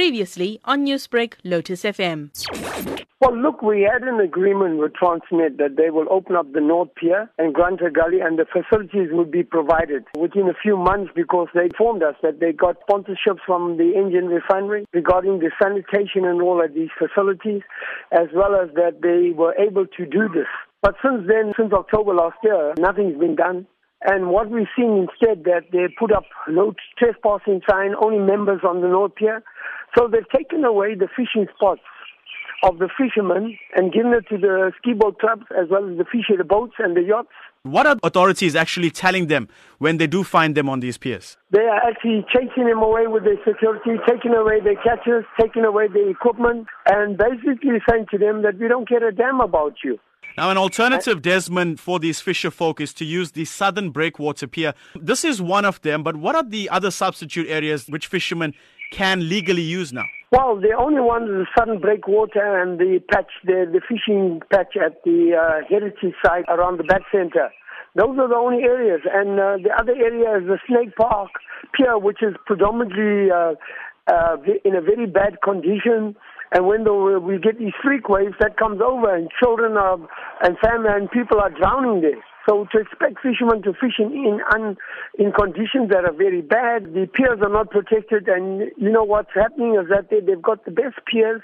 Previously on Newsbreak, Lotus FM. Well, look, we had an agreement with Transnet that they will open up the North Pier and Granta Gully and the facilities would be provided within a few months because they informed us that they got sponsorships from the Engen refinery regarding the sanitation and all of these facilities, as well as that they were able to do this. But since then, since October last year, nothing's been done. And what we're seeing instead that they put up no trespassing sign, only members on the North Pier. So they've taken away the fishing spots of the fishermen and given it to the ski boat clubs as well as the fisher boats and the yachts. What are authorities actually telling them when they do find them on these piers? They are actually chasing them away with their security, taking away their catches, taking away their equipment, and basically saying to them that we don't care a damn about you. Now, an alternative, Desmond, for these fisher folk is to use the Southern Breakwater Pier. This is one of them, but what are the other substitute areas which fishermen can legally use now? Well, the only one is the Southern Breakwater and the patch, the, the fishing patch at the uh, heritage site around the back center. Those are the only areas. And uh, the other area is the Snake Park Pier, which is predominantly uh, uh, in a very bad condition. And when the, we get these freak waves, that comes over, and children are, and family and people are drowning there. So to expect fishermen to fish in in, un, in conditions that are very bad, the piers are not protected, and you know what's happening is that they, they've got the best piers,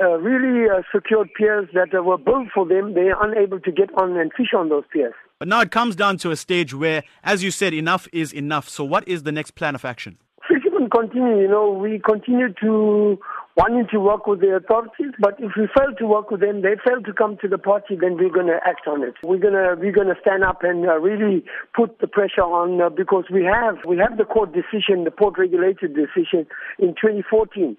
uh, really uh, secured piers that uh, were built for them. They are unable to get on and fish on those piers. But now it comes down to a stage where, as you said, enough is enough. So what is the next plan of action? Fishermen continue. You know, we continue to wanting to work with the authorities, but if we fail to work with them, they fail to come to the party, then we're going to act on it. We're going to we're going to stand up and uh, really put the pressure on uh, because we have we have the court decision, the port regulated decision in 2014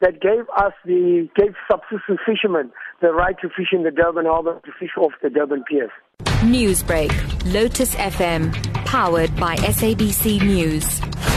that gave us the gave subsistence fishermen the right to fish in the Durban harbour to fish off the Durban piers. Newsbreak, Lotus FM, powered by SABC News.